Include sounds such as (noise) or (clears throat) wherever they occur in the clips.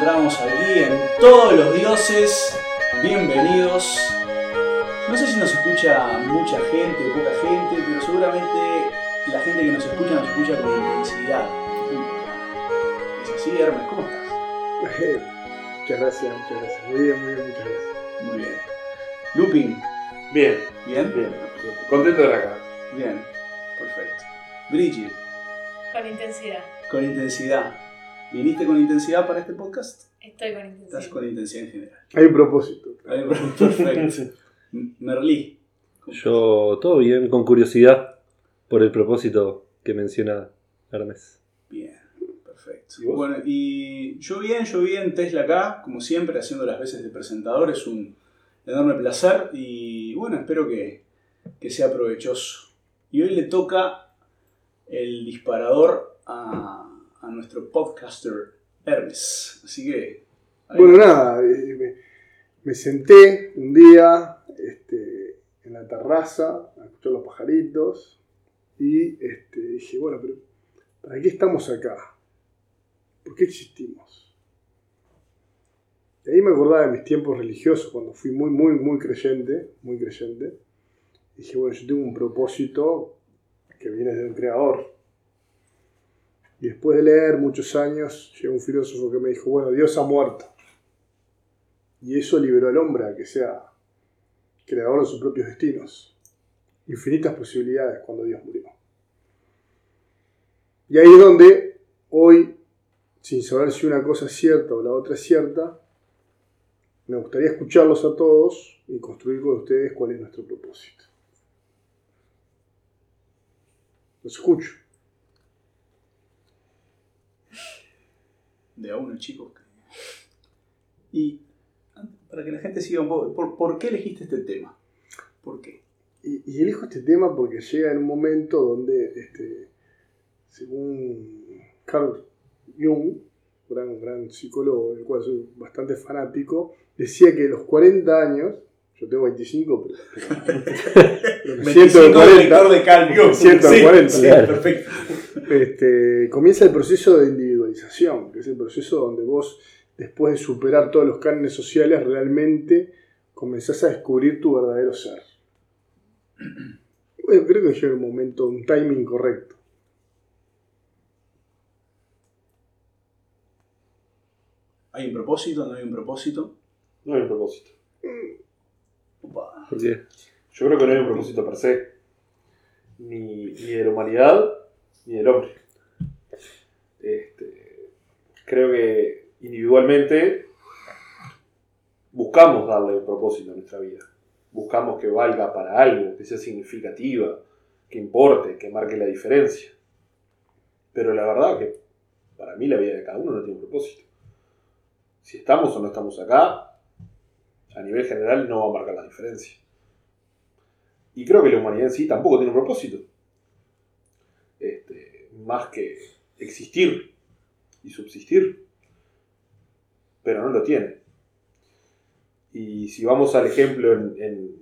encontramos aquí en Todos los Dioses. Bienvenidos. No sé si nos escucha mucha gente o poca gente, pero seguramente la gente que nos escucha nos escucha con intensidad. ¿Es así, Hermes? ¿Cómo estás? (laughs) Muchas gracias, muchas gracias. Muy bien, muy bien, muchas gracias. Muy bien. Lupin, Bien, ¿bien? bien. Contento de estar acá. Bien, perfecto. Bridget, Con intensidad. con intensidad. ¿Viniste con intensidad para este podcast? Estoy con intensidad. Estás con intensidad en general. Hay un propósito. Ahí, Perfecto. Merlí. Yo todo bien, con curiosidad por el propósito que menciona Hermes. Bien, perfecto. Bueno, y yo bien, yo bien, Tesla acá, como siempre, haciendo las veces de presentador, es un enorme placer y bueno, espero que, que sea provechoso. Y hoy le toca el disparador a, a nuestro podcaster Hermes. Así que... Bueno, va. nada, eh, me, me senté un día este, en la terraza a escuchar los pajaritos y este, dije, bueno, pero ¿para qué estamos acá? ¿Por qué existimos? Y ahí me acordaba de mis tiempos religiosos, cuando fui muy, muy, muy creyente, muy creyente. Dije, bueno, yo tengo un propósito que viene de un creador. Y después de leer muchos años, llegó un filósofo que me dijo, bueno, Dios ha muerto. Y eso liberó al hombre a que sea creador de sus propios destinos. Infinitas posibilidades cuando Dios murió. Y ahí es donde hoy, sin saber si una cosa es cierta o la otra es cierta, me gustaría escucharlos a todos y construir con ustedes cuál es nuestro propósito. Los escucho. De a uno, chicos. Y para que la gente siga un poco, ¿por, por qué elegiste este tema? ¿Por qué? Y, y elijo este tema porque llega en un momento donde, este, según Carl Jung, gran, gran psicólogo del cual soy bastante fanático, decía que a los 40 años, yo tengo 25, pero, pero- (laughs) me siento de 25 40, director de Calvo. Me siento de Sí, 40. sí, Claro. perfecto. este, comienza el proceso de que es el proceso donde vos, después de superar todos los cánones sociales, realmente comenzás a descubrir tu verdadero ser. Bueno, creo que llega un momento, un timing correcto. ¿Hay un propósito? ¿No hay un propósito? No hay un propósito. Opa. ¿Por qué? Yo creo que no hay un propósito per se. Ni, ni de la humanidad, ni del hombre. Creo que individualmente buscamos darle un propósito a nuestra vida. Buscamos que valga para algo, que sea significativa, que importe, que marque la diferencia. Pero la verdad que para mí la vida de cada uno no tiene un propósito. Si estamos o no estamos acá, a nivel general no va a marcar la diferencia. Y creo que la humanidad en sí tampoco tiene un propósito. Este, más que existir y subsistir. Pero no lo tiene. Y si vamos al ejemplo en,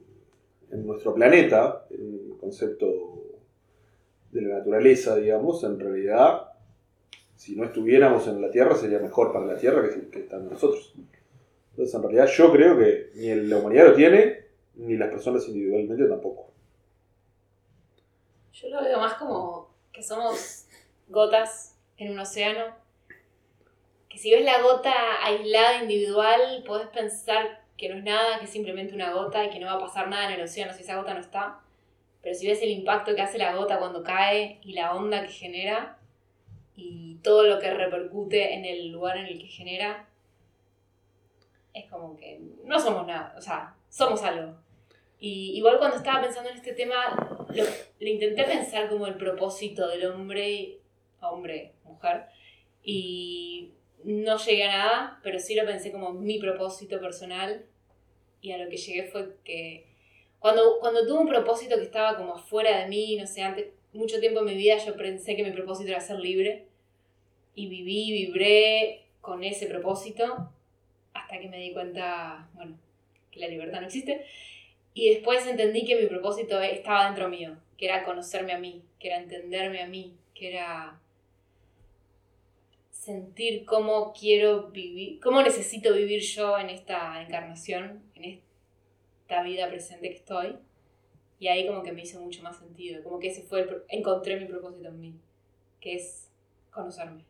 nuestro planeta, en el concepto de la naturaleza, digamos, en realidad, si no estuviéramos en la Tierra, sería mejor para la Tierra que, que están nosotros. Entonces, en realidad, yo creo que ni la humanidad lo tiene, ni las personas individualmente tampoco. Yo lo veo más como que somos gotas en un océano. Que si ves la gota aislada, individual, podés pensar que no es nada, que es simplemente una gota y que no va a pasar nada en el océano si esa gota no está. Pero si ves el impacto que hace la gota cuando cae y la onda que genera y todo lo que repercute en el lugar en el que genera, es como que no somos nada, o sea, somos algo. Y igual cuando estaba pensando en este tema, lo, lo intenté pensar como el propósito del hombre, hombre, mujer, y no llegué a nada, pero sí lo pensé como mi propósito personal, y a lo que llegué fue que cuando, cuando tuve un propósito que estaba como afuera de mí, no sé, antes, mucho tiempo en mi vida yo pensé que mi propósito era ser libre, y viví, vibré con ese propósito, hasta que me di cuenta, bueno, que la libertad no existe. Y después entendí que mi propósito estaba dentro mío, que era conocerme a mí, que era entenderme a mí, que era sentir cómo quiero vivir, cómo necesito vivir yo en esta encarnación, en esta vida presente que estoy. Y ahí como que me hizo mucho más sentido, como que ese fue el, pro- encontré mi propósito en mí, que es conocerme.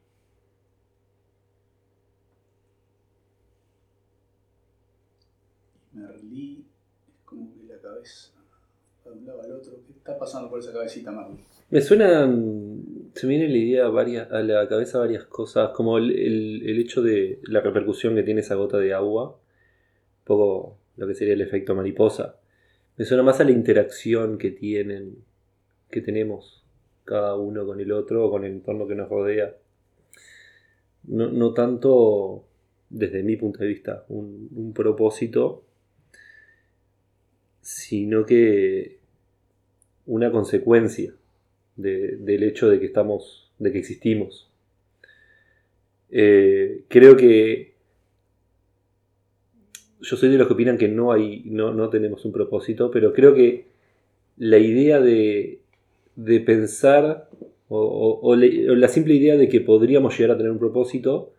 Merlí es como que la cabeza de un lado al otro. ¿Qué está pasando por esa cabecita, Merlí? Me suenan. Se me viene la idea a la cabeza varias cosas, como el, hecho de la repercusión que tiene esa gota de agua, un poco lo que sería el efecto mariposa. Me suena más a la interacción que tienen, que tenemos cada uno con el otro o con el entorno que nos rodea. No, no tanto, desde mi punto de vista, un propósito, sino que una consecuencia de- del hecho de que estamos, de que existimos. Eh, creo que yo soy de los que opinan que no hay, no, no tenemos un propósito, pero creo que la idea de, de pensar o, la simple idea de que podríamos llegar a tener un propósito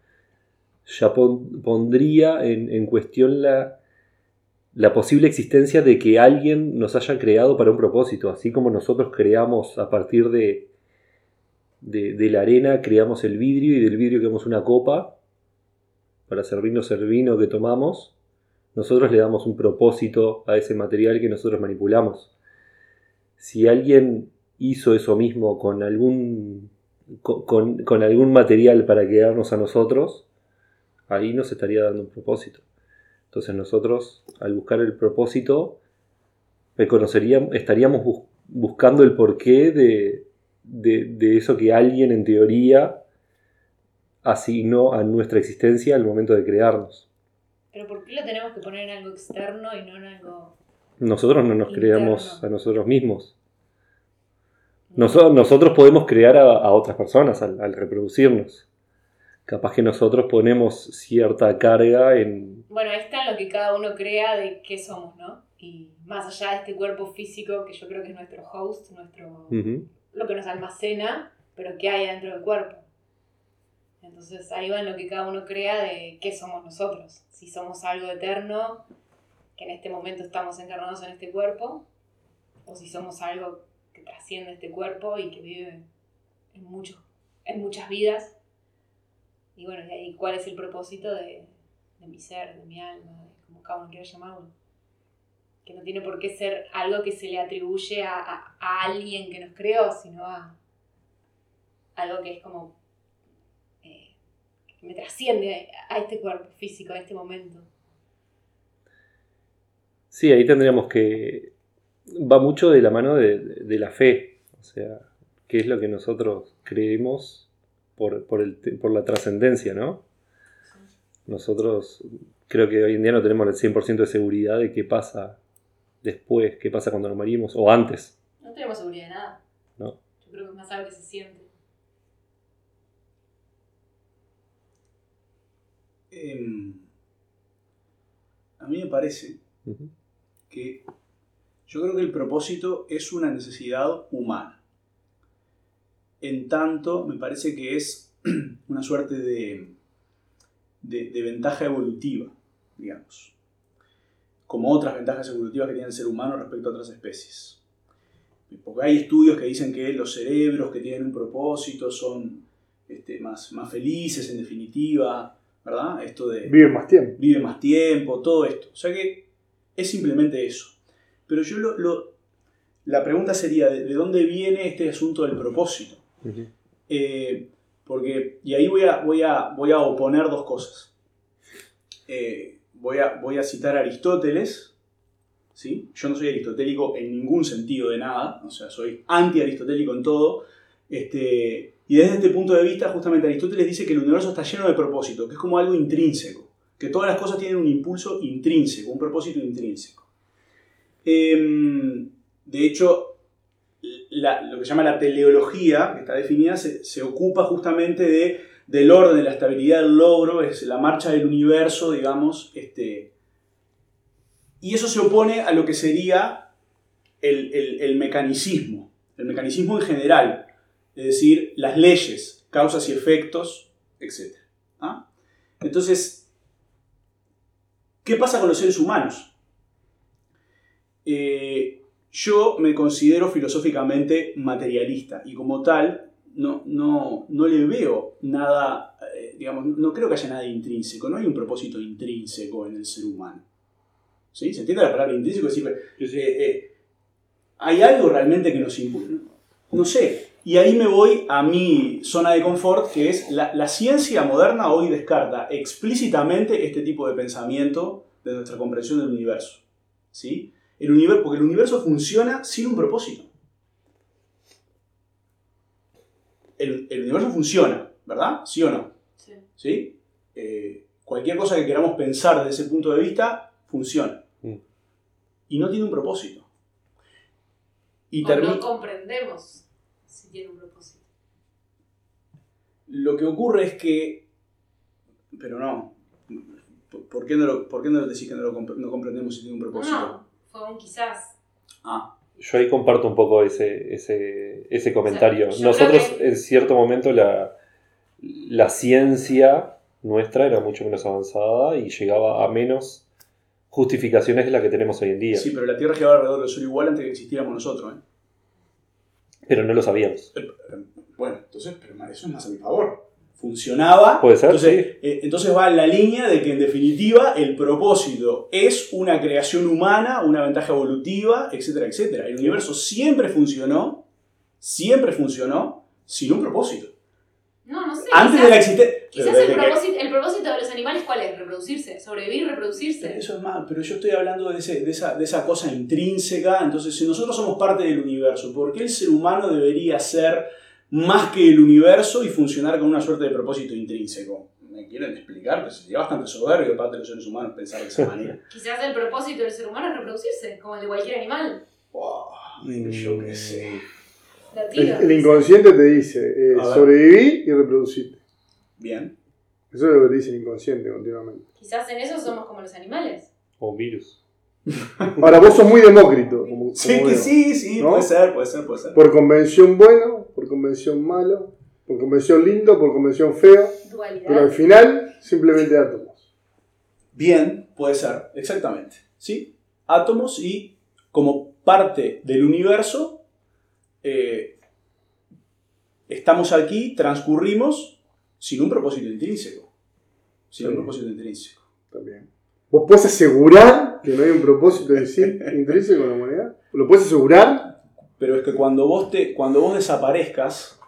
ya pon- pondría en cuestión la, la posible existencia de que alguien nos haya creado para un propósito, así como nosotros creamos a partir de, de, la arena, creamos el vidrio y del vidrio creamos una copa para servirnos el vino que tomamos, nosotros le damos un propósito a ese material que nosotros manipulamos. Si alguien hizo eso mismo con algún, con, con- algún material para quedarnos a nosotros, ahí nos estaría dando un propósito. Entonces nosotros, al buscar el propósito, reconoceríamos, estaríamos bus- buscando el porqué de, de, de eso que alguien en teoría asignó a nuestra existencia al momento de crearnos. Pero ¿por qué lo tenemos que poner en algo externo y no en algo... Nosotros no nos Interno. creamos a nosotros mismos. Noso- nosotros podemos crear a, a otras personas al, al reproducirnos. Capaz que nosotros ponemos cierta carga en... Bueno, ahí está lo que cada uno crea de qué somos, ¿no? Y más allá de este cuerpo físico que yo creo que es nuestro host, nuestro lo que nos almacena, pero qué hay dentro del cuerpo. Entonces ahí va en lo que cada uno crea de qué somos nosotros. Si somos algo eterno, que en este momento estamos encarnados en este cuerpo, o si somos algo que trasciende este cuerpo y que vive en, muchos, en muchas vidas. Y bueno, y cuál es el propósito de, de mi ser, de mi alma, de como cada uno quiera llamarlo. Que no tiene por qué ser algo que se le atribuye a, a- a alguien que nos creó, sino a algo que es como eh, que me trasciende a este cuerpo físico, a este momento. Sí, ahí tendríamos que... Va mucho de la mano de, de- de la fe. O sea, qué es lo que nosotros creemos por, por, el por la trascendencia, ¿no? Nosotros creo que hoy en día no tenemos el 100% de seguridad de qué pasa después, qué pasa cuando nos morimos, o antes, No tenemos seguridad de nada. ¿no? Yo creo que es más algo que se siente. Em, a mí me parece que yo creo que el propósito es una necesidad humana. En tanto, me parece que es (clears throat) una suerte de, de, de ventaja evolutiva, digamos. Como otras ventajas evolutivas que tiene el ser humano respecto a otras especies. Porque hay estudios que dicen que los cerebros que tienen un propósito son este, más, más felices en definitiva, ¿verdad? Esto de Viven más tiempo. vive más tiempo, todo esto. O sea que es simplemente eso. Pero yo lo, lo- la pregunta sería, ¿de, de dónde viene este asunto del propósito? Eh, porque, y ahí voy a, voy a, voy a oponer dos cosas. Eh, voy, a, voy a citar a Aristóteles, ¿sí? Yo no soy aristotélico en ningún sentido de nada, o sea, soy anti-aristotélico en todo. Este, y desde este punto de vista, justamente Aristóteles dice que el universo está lleno de propósito, que es como algo intrínseco, que todas las cosas tienen un impulso intrínseco, un propósito intrínseco. Em, de hecho, la- lo que se llama la teleología, que está definida, se, ocupa justamente de, del orden, de la estabilidad del logro, es la marcha del universo, digamos. Este, y eso se opone a lo que sería el, el- el mecanicismo, el mecanicismo en general, es decir, las leyes, causas y efectos, etc. ¿Ah? Entonces, ¿qué pasa con los seres humanos? Eh, yo me considero filosóficamente materialista y como tal no, no, no le veo nada, eh, digamos, no creo que haya nada intrínseco, no hay un propósito intrínseco en el ser humano. ¿Sí? ¿Se entiende la palabra intrínseco? Es decir, eh, eh, hay algo realmente que nos impulsa. No sé. Y ahí me voy a mi zona de confort, que es la, la ciencia moderna hoy descarta explícitamente este tipo de pensamiento de nuestra comprensión del universo. ¿Sí? El universo, porque el universo funciona sin un propósito. El, el universo funciona, ¿verdad? ¿Sí o no? Sí. ¿Sí? Eh, cualquier cosa que queramos pensar desde ese punto de vista funciona. Mm. Y no tiene un propósito. Y O no comprendemos si tiene un propósito. Lo que ocurre es que. Pero no. ¿Por- ¿Por qué no, lo, por qué no decís que no, lo compre- no comprendemos si tiene un propósito? No, fue un quizás. Ah, Yo ahí comparto un poco ese, ese, ese comentario. O sea, yo Nosotros que- en cierto momento la, la ciencia nuestra era mucho menos avanzada y llegaba a menos justificaciones de la que tenemos hoy en día. sí, pero la Tierra giraba alrededor del Sol igual antes de que existiéramos nosotros. ¿eh? Pero no lo sabíamos. Eh, eh, Bueno, entonces, pero eso es más a mi favor. Funcionaba. Puede ser, Entonces, sí. eh, entonces va en la línea de que en definitiva el propósito es una creación humana, una ventaja evolutiva, etcétera, etcétera. El universo siempre funcionó, siempre funcionó sin un propósito. No, no sé. Antes quizás, de la existencia. quizás el, propósito, el propósito de los animales, ¿cuál es? Reproducirse, sobrevivir, reproducirse. Eso es más, pero yo estoy hablando de, ese- de esa, de esa cosa intrínseca. Entonces, si nosotros somos parte del universo, ¿por qué el ser humano debería ser más que el universo y funcionar con una suerte de propósito intrínseco? ¿Me quieren explicar? Pues sería bastante soberbio de parte de los seres humanos pensar de esa (laughs) manera. Quizás el propósito del ser humano es reproducirse, como el de cualquier animal. Wow, yo qué sé. El, el inconsciente te dice eh, sobrevivir y reproducirte. Bien. Eso es lo que te dice el inconsciente continuamente. Quizás en eso somos como los animales. O virus. (laughs) Ahora, vos sos muy demócrito. Como, Sí, como que veo. sí, sí, ¿No? puede ser, puede ser, puede ser. Por convención bueno, por convención malo, por convención lindo, por convención feo, Dualidad. pero al final simplemente átomos. Bien, puede ser, exactamente. ¿Sí? Átomos y como parte del universo, eh, estamos aquí, transcurrimos sin un propósito intrínseco. Sin un Sí. propósito intrínseco. También. ¿Vos podés asegurar que no hay un propósito en sí (laughs) intrínseco en la humanidad? ¿Lo puedes asegurar? Pero es que cuando vos, te, cuando vos desaparezcas,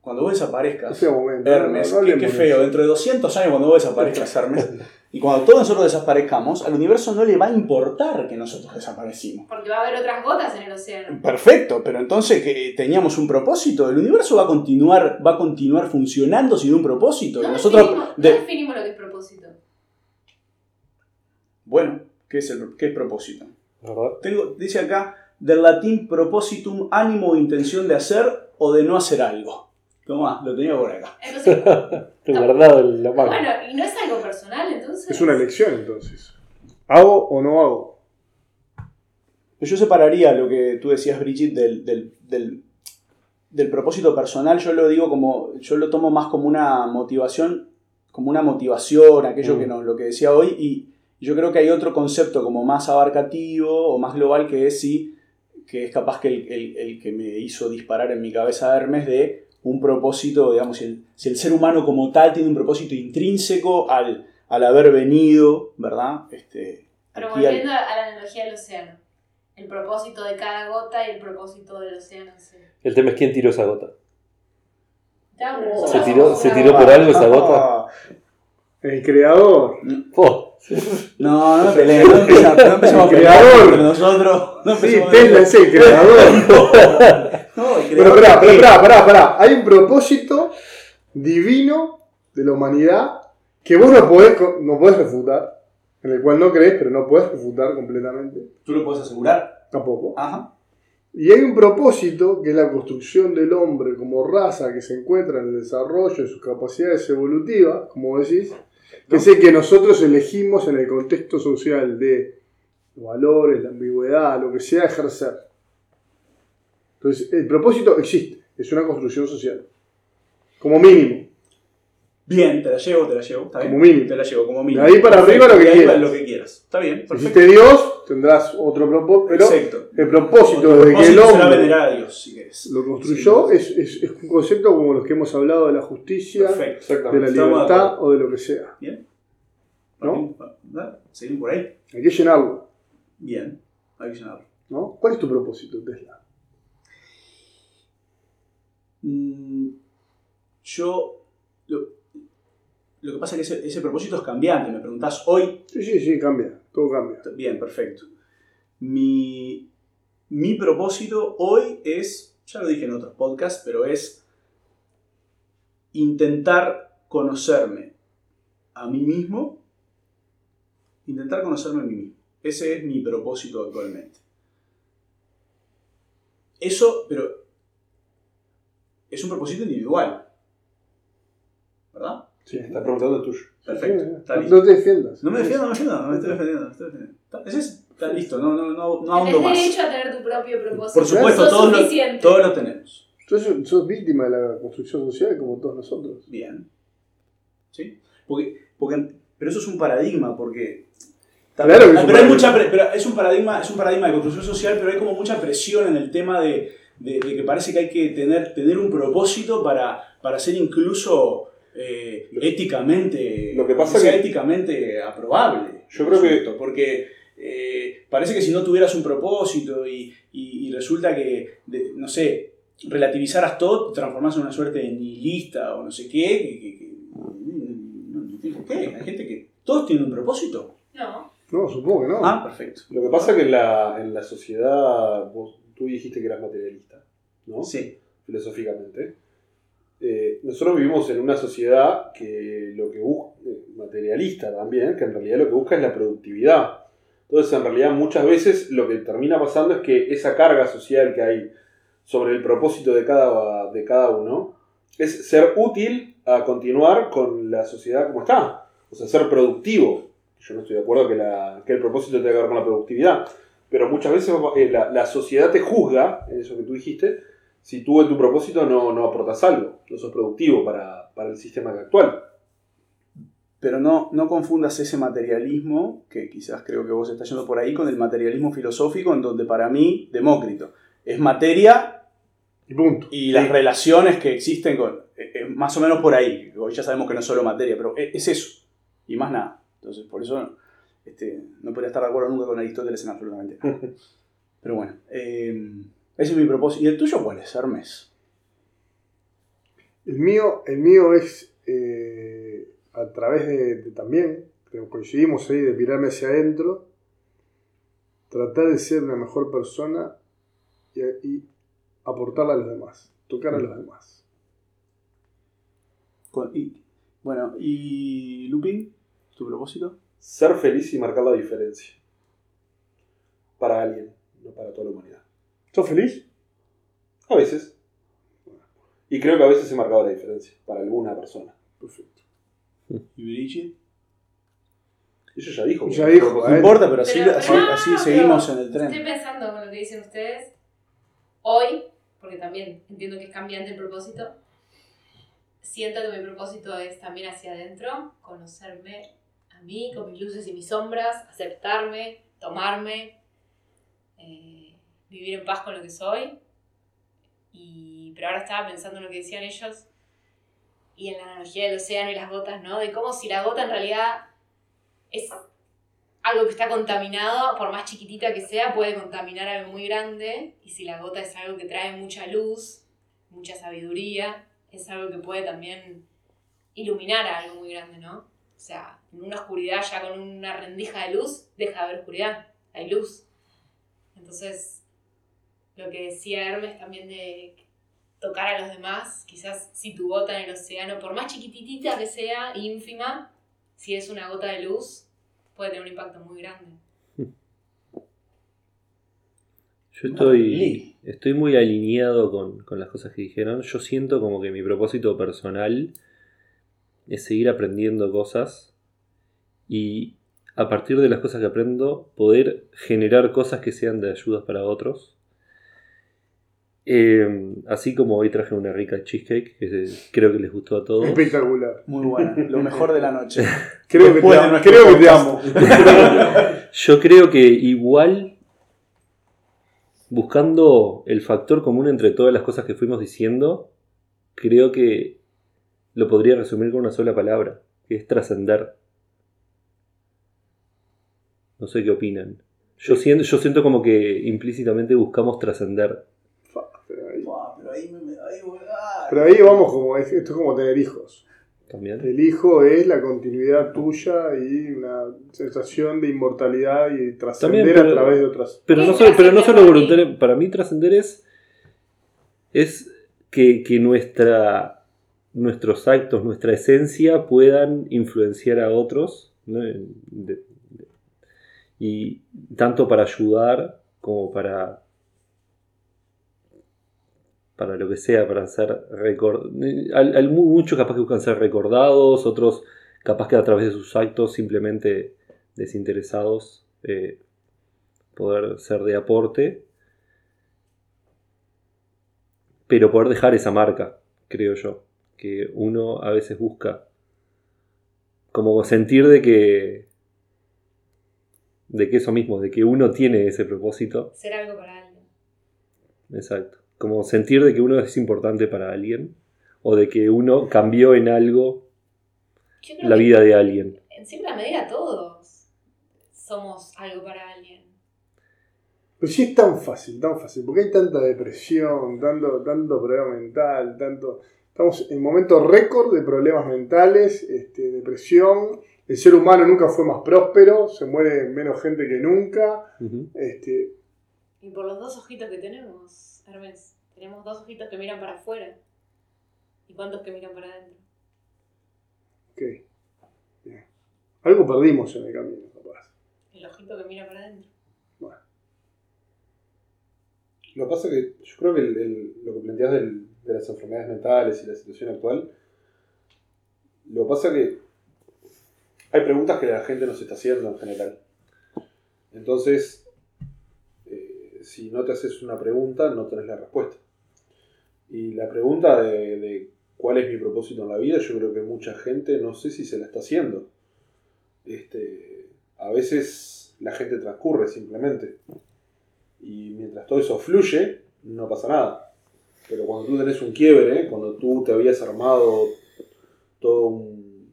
cuando vos desaparezcas, momento. Hermes, no, no qué, de feo, eso. dentro de 200 años cuando vos desaparezcas, Hermes, (laughs) y cuando todos nosotros desaparezcamos, al universo no le va a importar que nosotros desaparecimos. Porque va a haber otras gotas en el océano. Perfecto, pero entonces que teníamos un propósito, el universo va a continuar, va a continuar funcionando sin un propósito. y No, nosotros, definimos, no de- definimos lo que es propósito. Bueno, ¿qué es el qué es propósito? Tengo, dice acá, del latín propositum, ánimo o intención de hacer o de no hacer algo. Tomá, lo tenía por acá. Entonces, guardado en la mano. bueno, y no es algo personal, entonces. Es una elección entonces. ¿Hago o no hago? Yo separaría lo que tú decías, Brigitte, del, del, del- del propósito personal. Yo lo digo como, yo lo tomo más como una motivación, como una motivación, aquello Mm. que no, lo que decía hoy. Y yo creo que hay otro concepto como más abarcativo o más global que es sí, que es capaz que el, el- el que me hizo disparar en mi cabeza Hermes de un propósito, digamos, si el, si el ser humano como tal tiene un propósito intrínseco al, al haber venido, ¿verdad? Este, Pero al- volviendo a la analogía del océano. El propósito de cada gota y el propósito del océano sí. El tema es quién tiró esa gota. Ya, Se tiró- se tiró por algo esa gota. (laughs) El creador. Oh, No, no me peleen, no no empecemos a El pelear entre nosotros. No Sí, Tesla es el creador. (laughs) No, el Pero creador pará, de pero pará, pará, pará. Hay un propósito divino de la humanidad que vos no podés, no podés refutar, en el cual no crees, pero no podés refutar completamente. ¿Tú lo puedes asegurar? Tampoco. Ajá. Y hay un propósito que es la construcción del hombre como raza que se encuentra en el desarrollo de sus capacidades evolutivas, como decís, que es que nosotros elegimos en el contexto social de los valores, la ambigüedad, lo que sea ejercer. Entonces, el propósito existe, es una construcción social, como mínimo. Bien, te la llevo, te la llevo. Está bien. Como mínimo. Te la llevo como mínimo. De ahí para arriba lo que ahí quieras. lo que quieras. Está bien, Si perfecto. hiciste Dios, tendrás otro propósito. Pero Exacto. el propósito Otro de que el hombre a Dios, si querés. lo construyó Sí, es, es- es un concepto como los que hemos hablado de la justicia, Perfecto. de la libertad o de lo que sea. Bien. ¿No? Seguimos por ahí. Hay que llenarlo. Bien. Hay que llenarlo. ¿no? ¿Cuál es tu propósito, Tesla? Mm, Yo. Lo, lo que pasa es que ese, ese propósito es cambiante. Me preguntás hoy. Sí, sí, sí, cambia. Todo cambia. Bien, perfecto. Mi, mi propósito hoy es. Ya lo dije en otros podcasts, pero es intentar conocerme a mí mismo. Intentar conocerme a mí mismo. Ese es mi propósito actualmente. Eso, pero es un propósito individual. ¿Verdad? Sí, estás preguntando el tuyo. Perfecto. Sí, Está no, listo. no te defiendas. No me defiendo, no me defiendo, no me estoy defendiendo. estoy defendiendo. Está- Ese es, está listo, no, no, no, no ahondo más. derecho a tener tu propio propósito. Por supuesto, todos lo, todos lo tenemos. Sos, sos víctima de la construcción social como todos nosotros. Bien. ¿Sí? Porque, porque, pero eso es un paradigma, porque. Claro que es un pero hay paradigma. mucha pero es un paradigma, es un paradigma de construcción social, pero hay como mucha presión en el tema de, de- de que parece que hay que tener, tener un propósito para, para ser incluso eh, Lo- éticamente. lo que pasa sea que- éticamente aprobable. Yo creo que- Porque eh, parece que si no tuvieras un propósito y, y- y resulta que, de- no sé, relativizaras todo, te transformas en una suerte de nihilista o no sé qué. que- que- que- no, qué. Hay gente que. Todos tienen un propósito. No. No, supongo que no. Ah, perfecto. Lo que pasa es que en la, en la sociedad, vos, tú dijiste que eras materialista, ¿no? Sí. Filosóficamente. Eh, nosotros vivimos en una sociedad que lo que busca, materialista también, que en realidad lo que busca es la productividad. Entonces, en realidad, muchas veces lo que termina pasando es que esa carga social que hay sobre el propósito de cada, de cada uno es ser útil a continuar con la sociedad como está. O sea, ser productivo. Yo no estoy de acuerdo que, la- que el propósito tenga que ver con la productividad. Pero muchas veces eh, la, la sociedad te juzga, en eso que tú dijiste, si tú en tu propósito no, no aportas algo, no sos productivo para, para el sistema actual. Pero no, no confundas ese materialismo, que quizás creo que vos estás yendo por ahí, con el materialismo filosófico, en donde para mí, Demócrito, es materia Y punto. y las relaciones que existen con. eh, eh, más o menos por ahí. Hoy ya sabemos que no es solo materia, pero es, es eso. Y más nada. Entonces, por eso este, no podría estar de acuerdo nunca con Aristóteles en absolutamente nada. (laughs) Pero bueno, eh, ese es mi propósito. ¿Y el tuyo cuál es, Hermes? El mío, el mío es eh, a través de, de también, coincidimos ahí, de mirarme hacia adentro, tratar de ser una mejor persona y, y aportarle a los demás, tocar a los demás. Con- y- bueno, ¿y Lupin? ¿Tu propósito? Ser feliz y marcar la diferencia. Para alguien, no para toda la humanidad. ¿Sos feliz? A veces. Y creo que a veces he marcado la diferencia para alguna persona. Perfecto. ¿Y Brigitte? Ella ya dijo. Ya dijo, No importa, pero así, Pero- así, seguimos en el Estoy tren. pensando con lo que dicen ustedes. Hoy, porque también entiendo que es cambiante el propósito, siento que mi propósito es también hacia adentro, conocerme a mí, con mis luces y mis sombras, aceptarme, tomarme, eh, vivir en paz con lo que soy. Y, pero ahora estaba pensando en lo que decían ellos y en la analogía del océano y las gotas, ¿no? De cómo si la gota en realidad es algo que está contaminado, por más chiquitita que sea, puede contaminar algo muy grande. Y si la gota es algo que trae mucha luz, mucha sabiduría, es algo que puede también iluminar a algo muy grande, ¿no? O sea, en una oscuridad ya con una rendija de luz, deja de haber oscuridad, hay luz. Entonces, lo que decía Hermes también de tocar a los demás, quizás si tu gota en el océano, por más chiquititita que sea, ínfima, si es una gota de luz, puede tener un impacto muy grande. Yo estoy, estoy muy alineado con, con las cosas que dijeron. Yo siento como que mi propósito personal es seguir aprendiendo cosas y a partir de las cosas que aprendo poder generar cosas que sean de ayuda para otros. Eh, así como hoy traje una rica cheesecake, que creo que les gustó a todos. Espectacular. Muy buena. Lo mejor de la noche. (laughs) Creo que te, creo que amo. (laughs) Yo creo que igual, buscando el factor común entre todas las cosas que fuimos diciendo, creo que lo podría resumir con una sola palabra, que es trascender. No sé qué opinan. Yo siento, yo siento como que implícitamente buscamos trascender. Ahí, me. ahí, ah. pero ahí vamos como, es- esto es como tener hijos. También. El hijo es la continuidad tuya y una sensación de inmortalidad y trascender a través de otras. Pero no, solo, pero no solo voluntario. Para mí trascender es, es que, que nuestra, nuestros actos, nuestra esencia puedan influenciar a otros. ¿no? De- de- y tanto para ayudar como para para lo que sea, para ser record... al- al- muchos capaz que buscan ser recordados, otros capaz que a través de sus actos simplemente desinteresados eh, poder ser de aporte, pero poder dejar esa marca, creo yo, que uno a veces busca como sentir de que de que eso mismo, de que uno tiene ese propósito, Ser algo para alguien. exacto, como sentir de que uno es importante para alguien o de que uno cambió en algo la vida de alguien. En cierta medida todos somos algo para alguien. Pero sí es tan fácil, tan fácil, porque hay tanta depresión, tanto, tanto problema mental, tanto... Estamos en momentos récord de problemas mentales, este, depresión. El ser humano nunca fue más próspero, se muere menos gente que nunca. Este, Y por los dos ojitos que tenemos, Hermes, tenemos dos ojitos que miran para afuera. ¿Y cuántos que miran para adentro? ok. Bien. Algo perdimos en el camino, capaz. El ojito que mira para adentro. Lo que pasa es que yo creo que el- el- lo que planteas del- de las enfermedades mentales y la situación actual, lo que pasa es que hay preguntas que la gente no se está haciendo en general. Entonces, si no te haces una pregunta, no tenés la respuesta. Y la pregunta de, cuál es mi propósito en la vida, yo creo que mucha gente no sé si se la está haciendo. Este, a veces la gente transcurre simplemente. Y mientras todo eso fluye, no pasa nada. Pero cuando tú tenés un quiebre, cuando tú te habías armado todo un,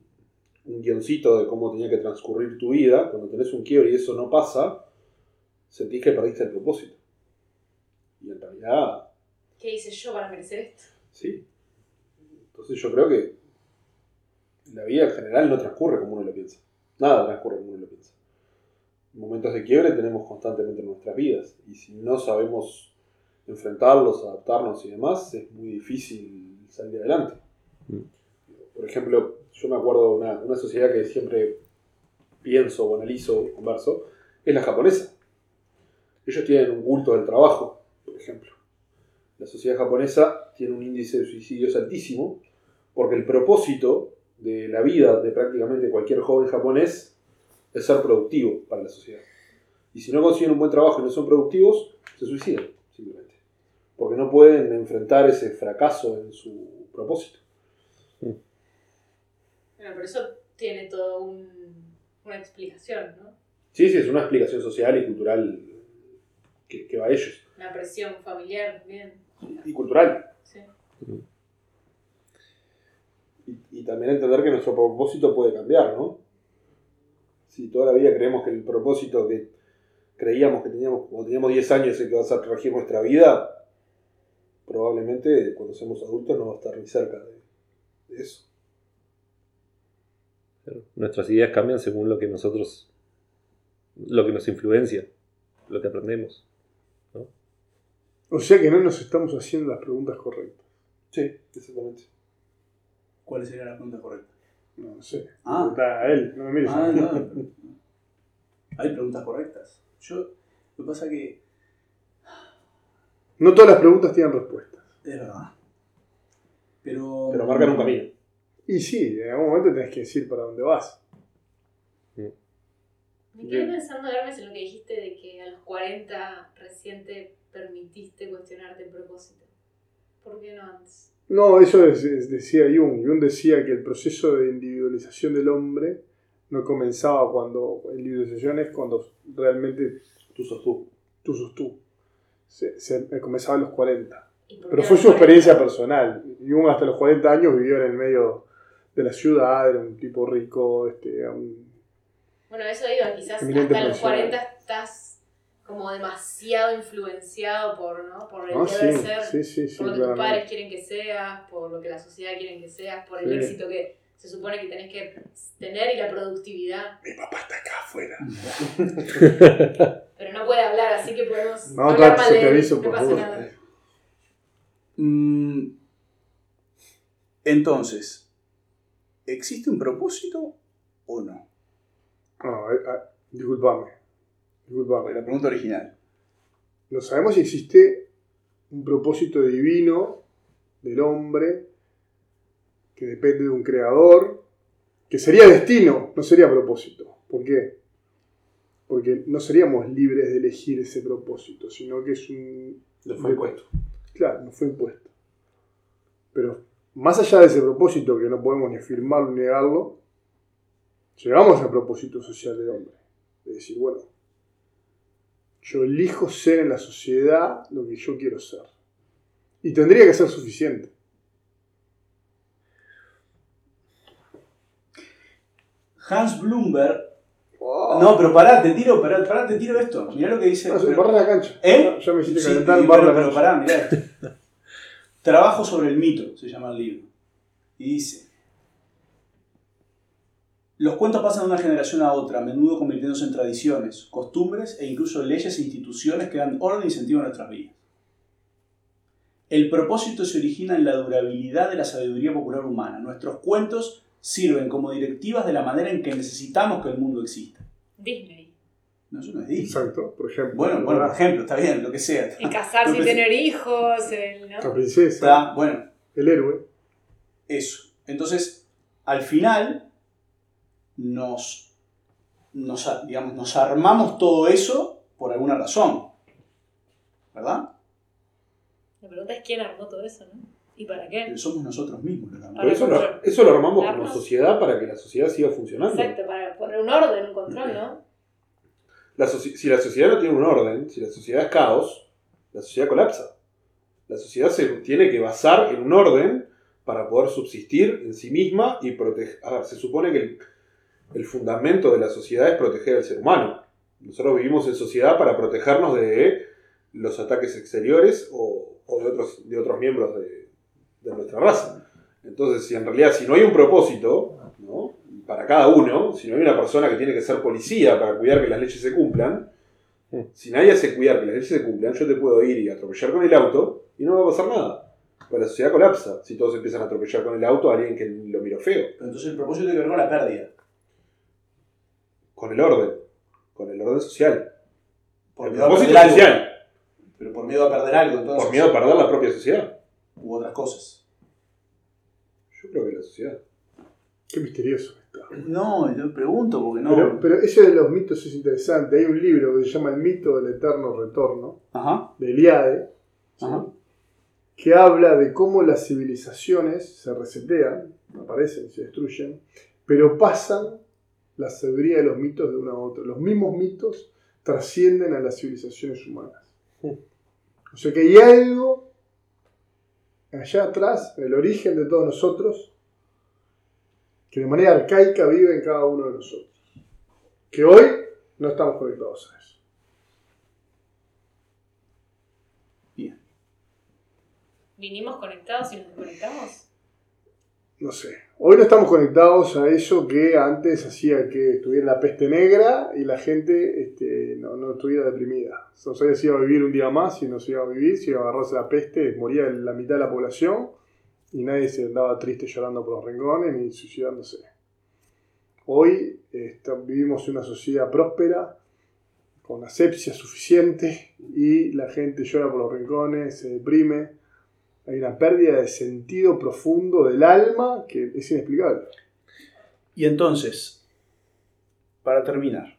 un guioncito de cómo tenía que transcurrir tu vida, cuando tenés un quiebre y eso no pasa, sentís que perdiste el propósito. ¿Qué hice yo para merecer esto? sí. Entonces yo creo que la vida en general no transcurre como uno lo piensa. Nada transcurre como uno lo piensa. Momentos de quiebre tenemos constantemente en nuestras vidas. Y si no sabemos enfrentarlos, adaptarnos y demás, es muy difícil salir adelante. Mm. Por ejemplo, yo me acuerdo de una, una sociedad que siempre pienso o analizo o converso, es la japonesa. Ellos tienen un culto del trabajo, por ejemplo. La sociedad japonesa tiene un índice de suicidios altísimo porque el propósito de la vida de prácticamente cualquier joven japonés es ser productivo para la sociedad. Y si no consiguen un buen trabajo y no son productivos, se suicidan, simplemente. Porque no pueden enfrentar ese fracaso en su propósito. Bueno, pero eso tiene toda una explicación, ¿no? Sí, sí, es una explicación social y cultural que, que va a ellos. Una presión familiar también. Y cultural. Sí. Y, y también entender que nuestro propósito puede cambiar, ¿no? Si toda la vida creemos que el propósito que creíamos que teníamos cuando teníamos 10 años es el que va a regir nuestra vida, probablemente cuando seamos adultos no va a estar ni cerca de, de eso. Nuestras ideas cambian según lo que nosotros, lo que nos influencia, lo que aprendemos. O sea que no nos estamos haciendo las preguntas correctas. Sí, exactamente. ¿Cuál sería la pregunta correcta? No, no sé. Ah. Preguntá a él, no me mires. Ah, no. Hay preguntas correctas. Yo, lo que pasa que. No todas las preguntas tienen respuestas. Es verdad. Pero. Pero marcan un camino. Y sí, en algún momento tenés que decir para dónde vas. Me quedé pensando, Hermes, en lo que dijiste de que a los 40 recién te permitiste cuestionarte el propósito. ¿Por qué no antes? No, eso es- es- decía Jung. Jung decía que el proceso de individualización del hombre no comenzaba cuando. Individualización es cuando realmente Tú sos tú. tú sos tú. Se, se- comenzaba a los 40. ¿Y por Pero fue su 40? experiencia personal. Jung hasta los 40 años vivió en el medio de la ciudad, era un tipo rico, este, un- Bueno, eso digo, quizás hasta los profesional. 40 estás como demasiado influenciado por, ¿no? por el Ah, deber sí, ser, sí, sí, sí, por lo que tus padres quieren que seas, por lo que la sociedad quiere que seas, por el Sí. éxito que se supone que tenés que tener y la productividad. Mi papá está acá afuera. (laughs) Pero no puede hablar, así que podemos No, hablar mal se te él, aviso, no por pasa favor. nada. Mm, entonces, ¿existe un propósito o no? No, eh, ah, disculpame. La pregunta original. No sabemos si existe un propósito divino del hombre que depende de un creador, que sería destino, no sería propósito. ¿Por qué? Porque no seríamos libres de elegir ese propósito, sino que es un... Le fue impuesto. Claro, nos fue impuesto. Pero más allá de ese propósito, que no podemos ni afirmarlo ni negarlo, llegamos al propósito social del hombre. Es decir, bueno, yo elijo ser en la sociedad lo que yo quiero ser. Y tendría que ser suficiente. Hans Bloomberg. No, pero pará, te tiro, pará, pará, te tiro esto. Mirá lo que dice. Ah, pero- la cancha. ¿Eh? Ya me hiciste Sí, calentar el pero cancha. pará, mirá esto. Trabajo sobre el mito, se llama el libro. Y dice: Los cuentos pasan de una generación a otra, a menudo convirtiéndose en tradiciones, costumbres e incluso leyes e instituciones que dan orden y sentido a nuestras vidas. El propósito se origina en la durabilidad de la sabiduría popular humana. Nuestros cuentos sirven como directivas de la manera en que necesitamos que el mundo exista. Disney. No, eso no es Disney. Exacto, por ejemplo. Bueno, bueno, por ejemplo, está bien, lo que sea. El casarse y tener hijos, el, ¿no? La princesa, Está, bueno, el héroe. eso. Entonces, al final, nos, digamos, nos armamos todo eso por alguna razón. ¿Verdad? La pregunta es quién armó todo eso, ¿no? ¿Y para qué? Pero somos nosotros mismos los Pero eso lo, eso lo armamos como sociedad para que la sociedad siga funcionando. Exacto, para poner un orden, un control, ¿no? La si la sociedad no tiene un orden, si la sociedad es caos, la sociedad colapsa. La sociedad se tiene que basar en un orden para poder subsistir en sí misma y proteger. A ver, se supone que el, el fundamento de la sociedad es proteger al ser humano. Nosotros vivimos en sociedad para protegernos de los ataques exteriores o, o de, otros, de otros miembros de, de nuestra raza. Entonces, si en realidad si no hay un propósito, ¿no? para cada uno, si no hay una persona que tiene que ser policía para cuidar que las leyes se cumplan, si nadie hace cuidar que las leyes se cumplan, yo te puedo ir y atropellar con el auto y no va a pasar nada. Pues la sociedad colapsa si todos empiezan a atropellar con el auto a alguien que lo miró feo. Entonces el propósito tiene que ver con la pérdida. Con el orden. Con el orden social. Por el miedo a propósito perder algo. social. Pero por miedo a perder algo, entonces. Por miedo a perder la propia sociedad. U otras cosas. Yo creo que la sociedad. Qué misterioso está. No, yo pregunto porque no. Pero, pero eso de los mitos es interesante. Hay un libro que se llama El mito del eterno retorno, Ajá. de Eliade, ¿sí? Ajá. que habla de cómo las civilizaciones se resetean, aparecen, se destruyen, pero pasan la sabiduría de los mitos de uno a otro. Los mismos mitos trascienden a las civilizaciones humanas. O sea que hay algo allá atrás, en el origen de todos nosotros, que de manera arcaica vive en cada uno de nosotros. Que hoy no estamos conectados a eso. Bien. ¿Vinimos conectados y nos desconectamos? Hoy no estamos conectados a eso que antes hacía que estuviera la peste negra y la gente este, no, no estuviera deprimida. No sabía si iba a vivir un día más, si no se iba a vivir, si iba a agarrarse la peste, moría la mitad de la población y nadie se andaba triste llorando por los rincones ni suicidándose. Hoy está- vivimos en una sociedad próspera, con asepsia suficiente y la gente llora por los rincones, se deprime. Hay una pérdida de sentido profundo del alma que es inexplicable. Y entonces, para terminar,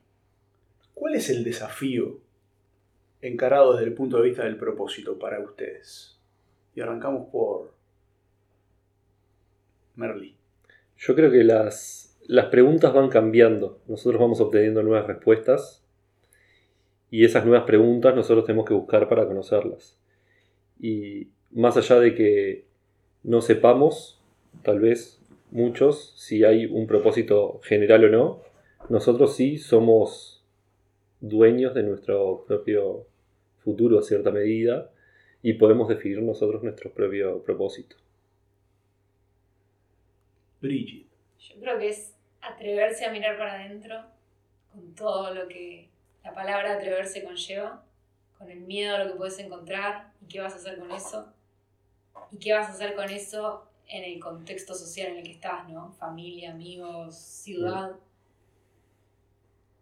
¿Cuál es el desafío encarado desde el punto de vista del propósito para ustedes? Y arrancamos por Merly. Yo creo que las, las preguntas van cambiando. Nosotros vamos obteniendo nuevas respuestas. Y esas nuevas preguntas nosotros tenemos que buscar para conocerlas. Y más allá de que no sepamos, tal vez muchos, si hay un propósito general o no, nosotros sí somos dueños de nuestro propio futuro a cierta medida y podemos definir nosotros nuestro propio propósito. Bridget. Yo creo que es atreverse a mirar para adentro con todo lo que la palabra atreverse conlleva, con el miedo a lo que puedes encontrar y qué vas a hacer con eso. Y qué vas a hacer con eso en el contexto social en el que estás, ¿no? Familia, amigos, ciudad.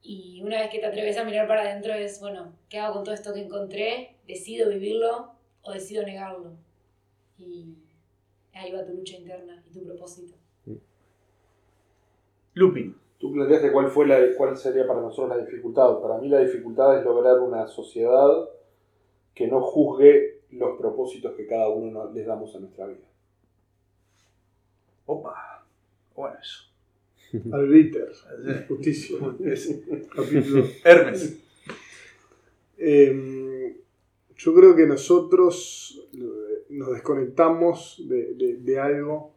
Y una vez que te atreves a mirar para adentro es, bueno, ¿qué hago con todo esto que encontré? ¿Decido vivirlo o decido negarlo? Y ahí va tu lucha interna y tu propósito. Lupin. Tú planteaste cuál, fue la, cuál sería para nosotros la dificultad. Para mí la dificultad es lograr una sociedad que no juzgue los propósitos que cada uno nos- les damos a nuestra vida. Opa. Bueno, eso. (laughs) Albiter, justicia. (laughs) Hermes. Eh, yo creo que nosotros eh, nos desconectamos de, de- de algo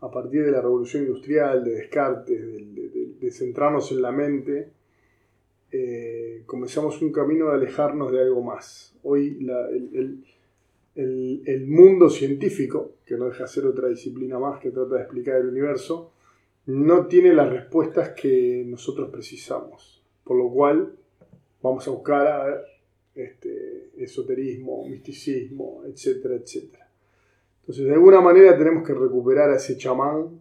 a partir de la revolución industrial, de Descartes, de, de- de- de centrarnos en la mente. eh, comenzamos un camino de alejarnos de algo más. Hoy la- el, el- el- mundo científico, que no deja de ser otra disciplina más que trata de explicar el universo, no tiene las respuestas que nosotros precisamos. Por lo cual vamos a buscar a este, esoterismo, misticismo, etcétera, etcétera. Entonces, de alguna manera tenemos que recuperar a ese chamán,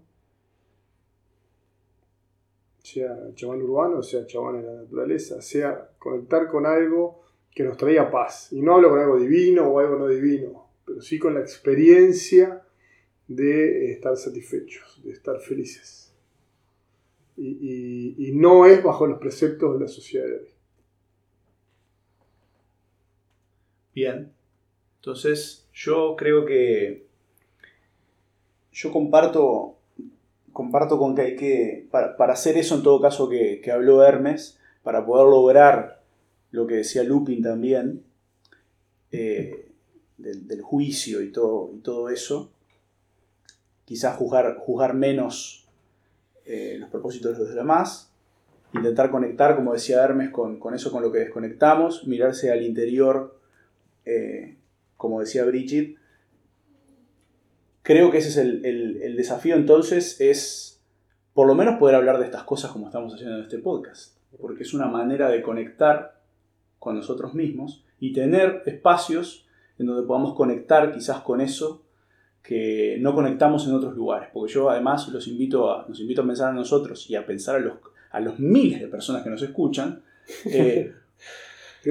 sea chamán urbano, sea chamán en la naturaleza, sea conectar con algo que nos traiga paz. Y no hablo con algo divino o algo no divino, pero sí con la experiencia de estar satisfechos, de estar felices. Y no es bajo los preceptos de la sociedad de hoy. Bien. Entonces, yo creo que. Yo comparto. Comparto con que hay que. Para, para hacer eso, en todo caso, que, que habló Hermes, para poder lograr lo que decía Lupin también, eh, del, juicio y todo, y todo eso, quizás juzgar, juzgar menos eh, los propósitos de los demás, intentar conectar, como decía Hermes, con, eso con lo que desconectamos, mirarse al interior eh, como decía Bridget, creo que ese es el- el desafío entonces, es por lo menos poder hablar de estas cosas como estamos haciendo en este podcast, porque es una manera de conectar con nosotros mismos y tener espacios en donde podamos conectar quizás con eso que no conectamos en otros lugares, porque yo además los invito a, nos invito a pensar a nosotros y a pensar a los, a los miles de personas que nos escuchan, (laughs) eh,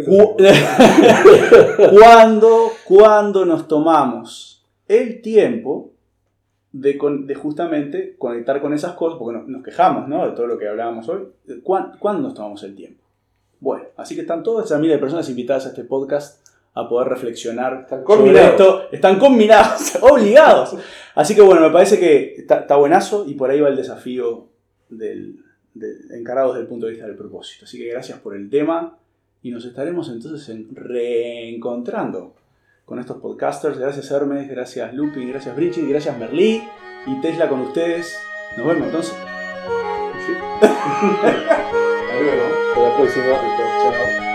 Cu- (laughs) cuando, cuando nos tomamos el tiempo de, con- de justamente conectar con esas cosas, porque nos, nos quejamos ¿no? de todo lo que hablábamos hoy, ¿cuán- ¿cuándo nos tomamos el tiempo? Bueno, así que están todas esas miles de personas invitadas a este podcast a poder reflexionar Están sobre esto. Están combinados, (laughs) obligados. Así que bueno, me parece que está, está buenazo y por ahí va el desafío del, del- encarado desde el punto de vista del propósito. Así que gracias por el tema y nos estaremos entonces en- reencontrando con estos podcasters. Gracias Hermes, gracias Lupi, gracias Bridget, gracias Merlí y Tesla con ustedes. Nos vemos entonces. Sí. (laughs) Hasta luego. Hasta la próxima. Chao.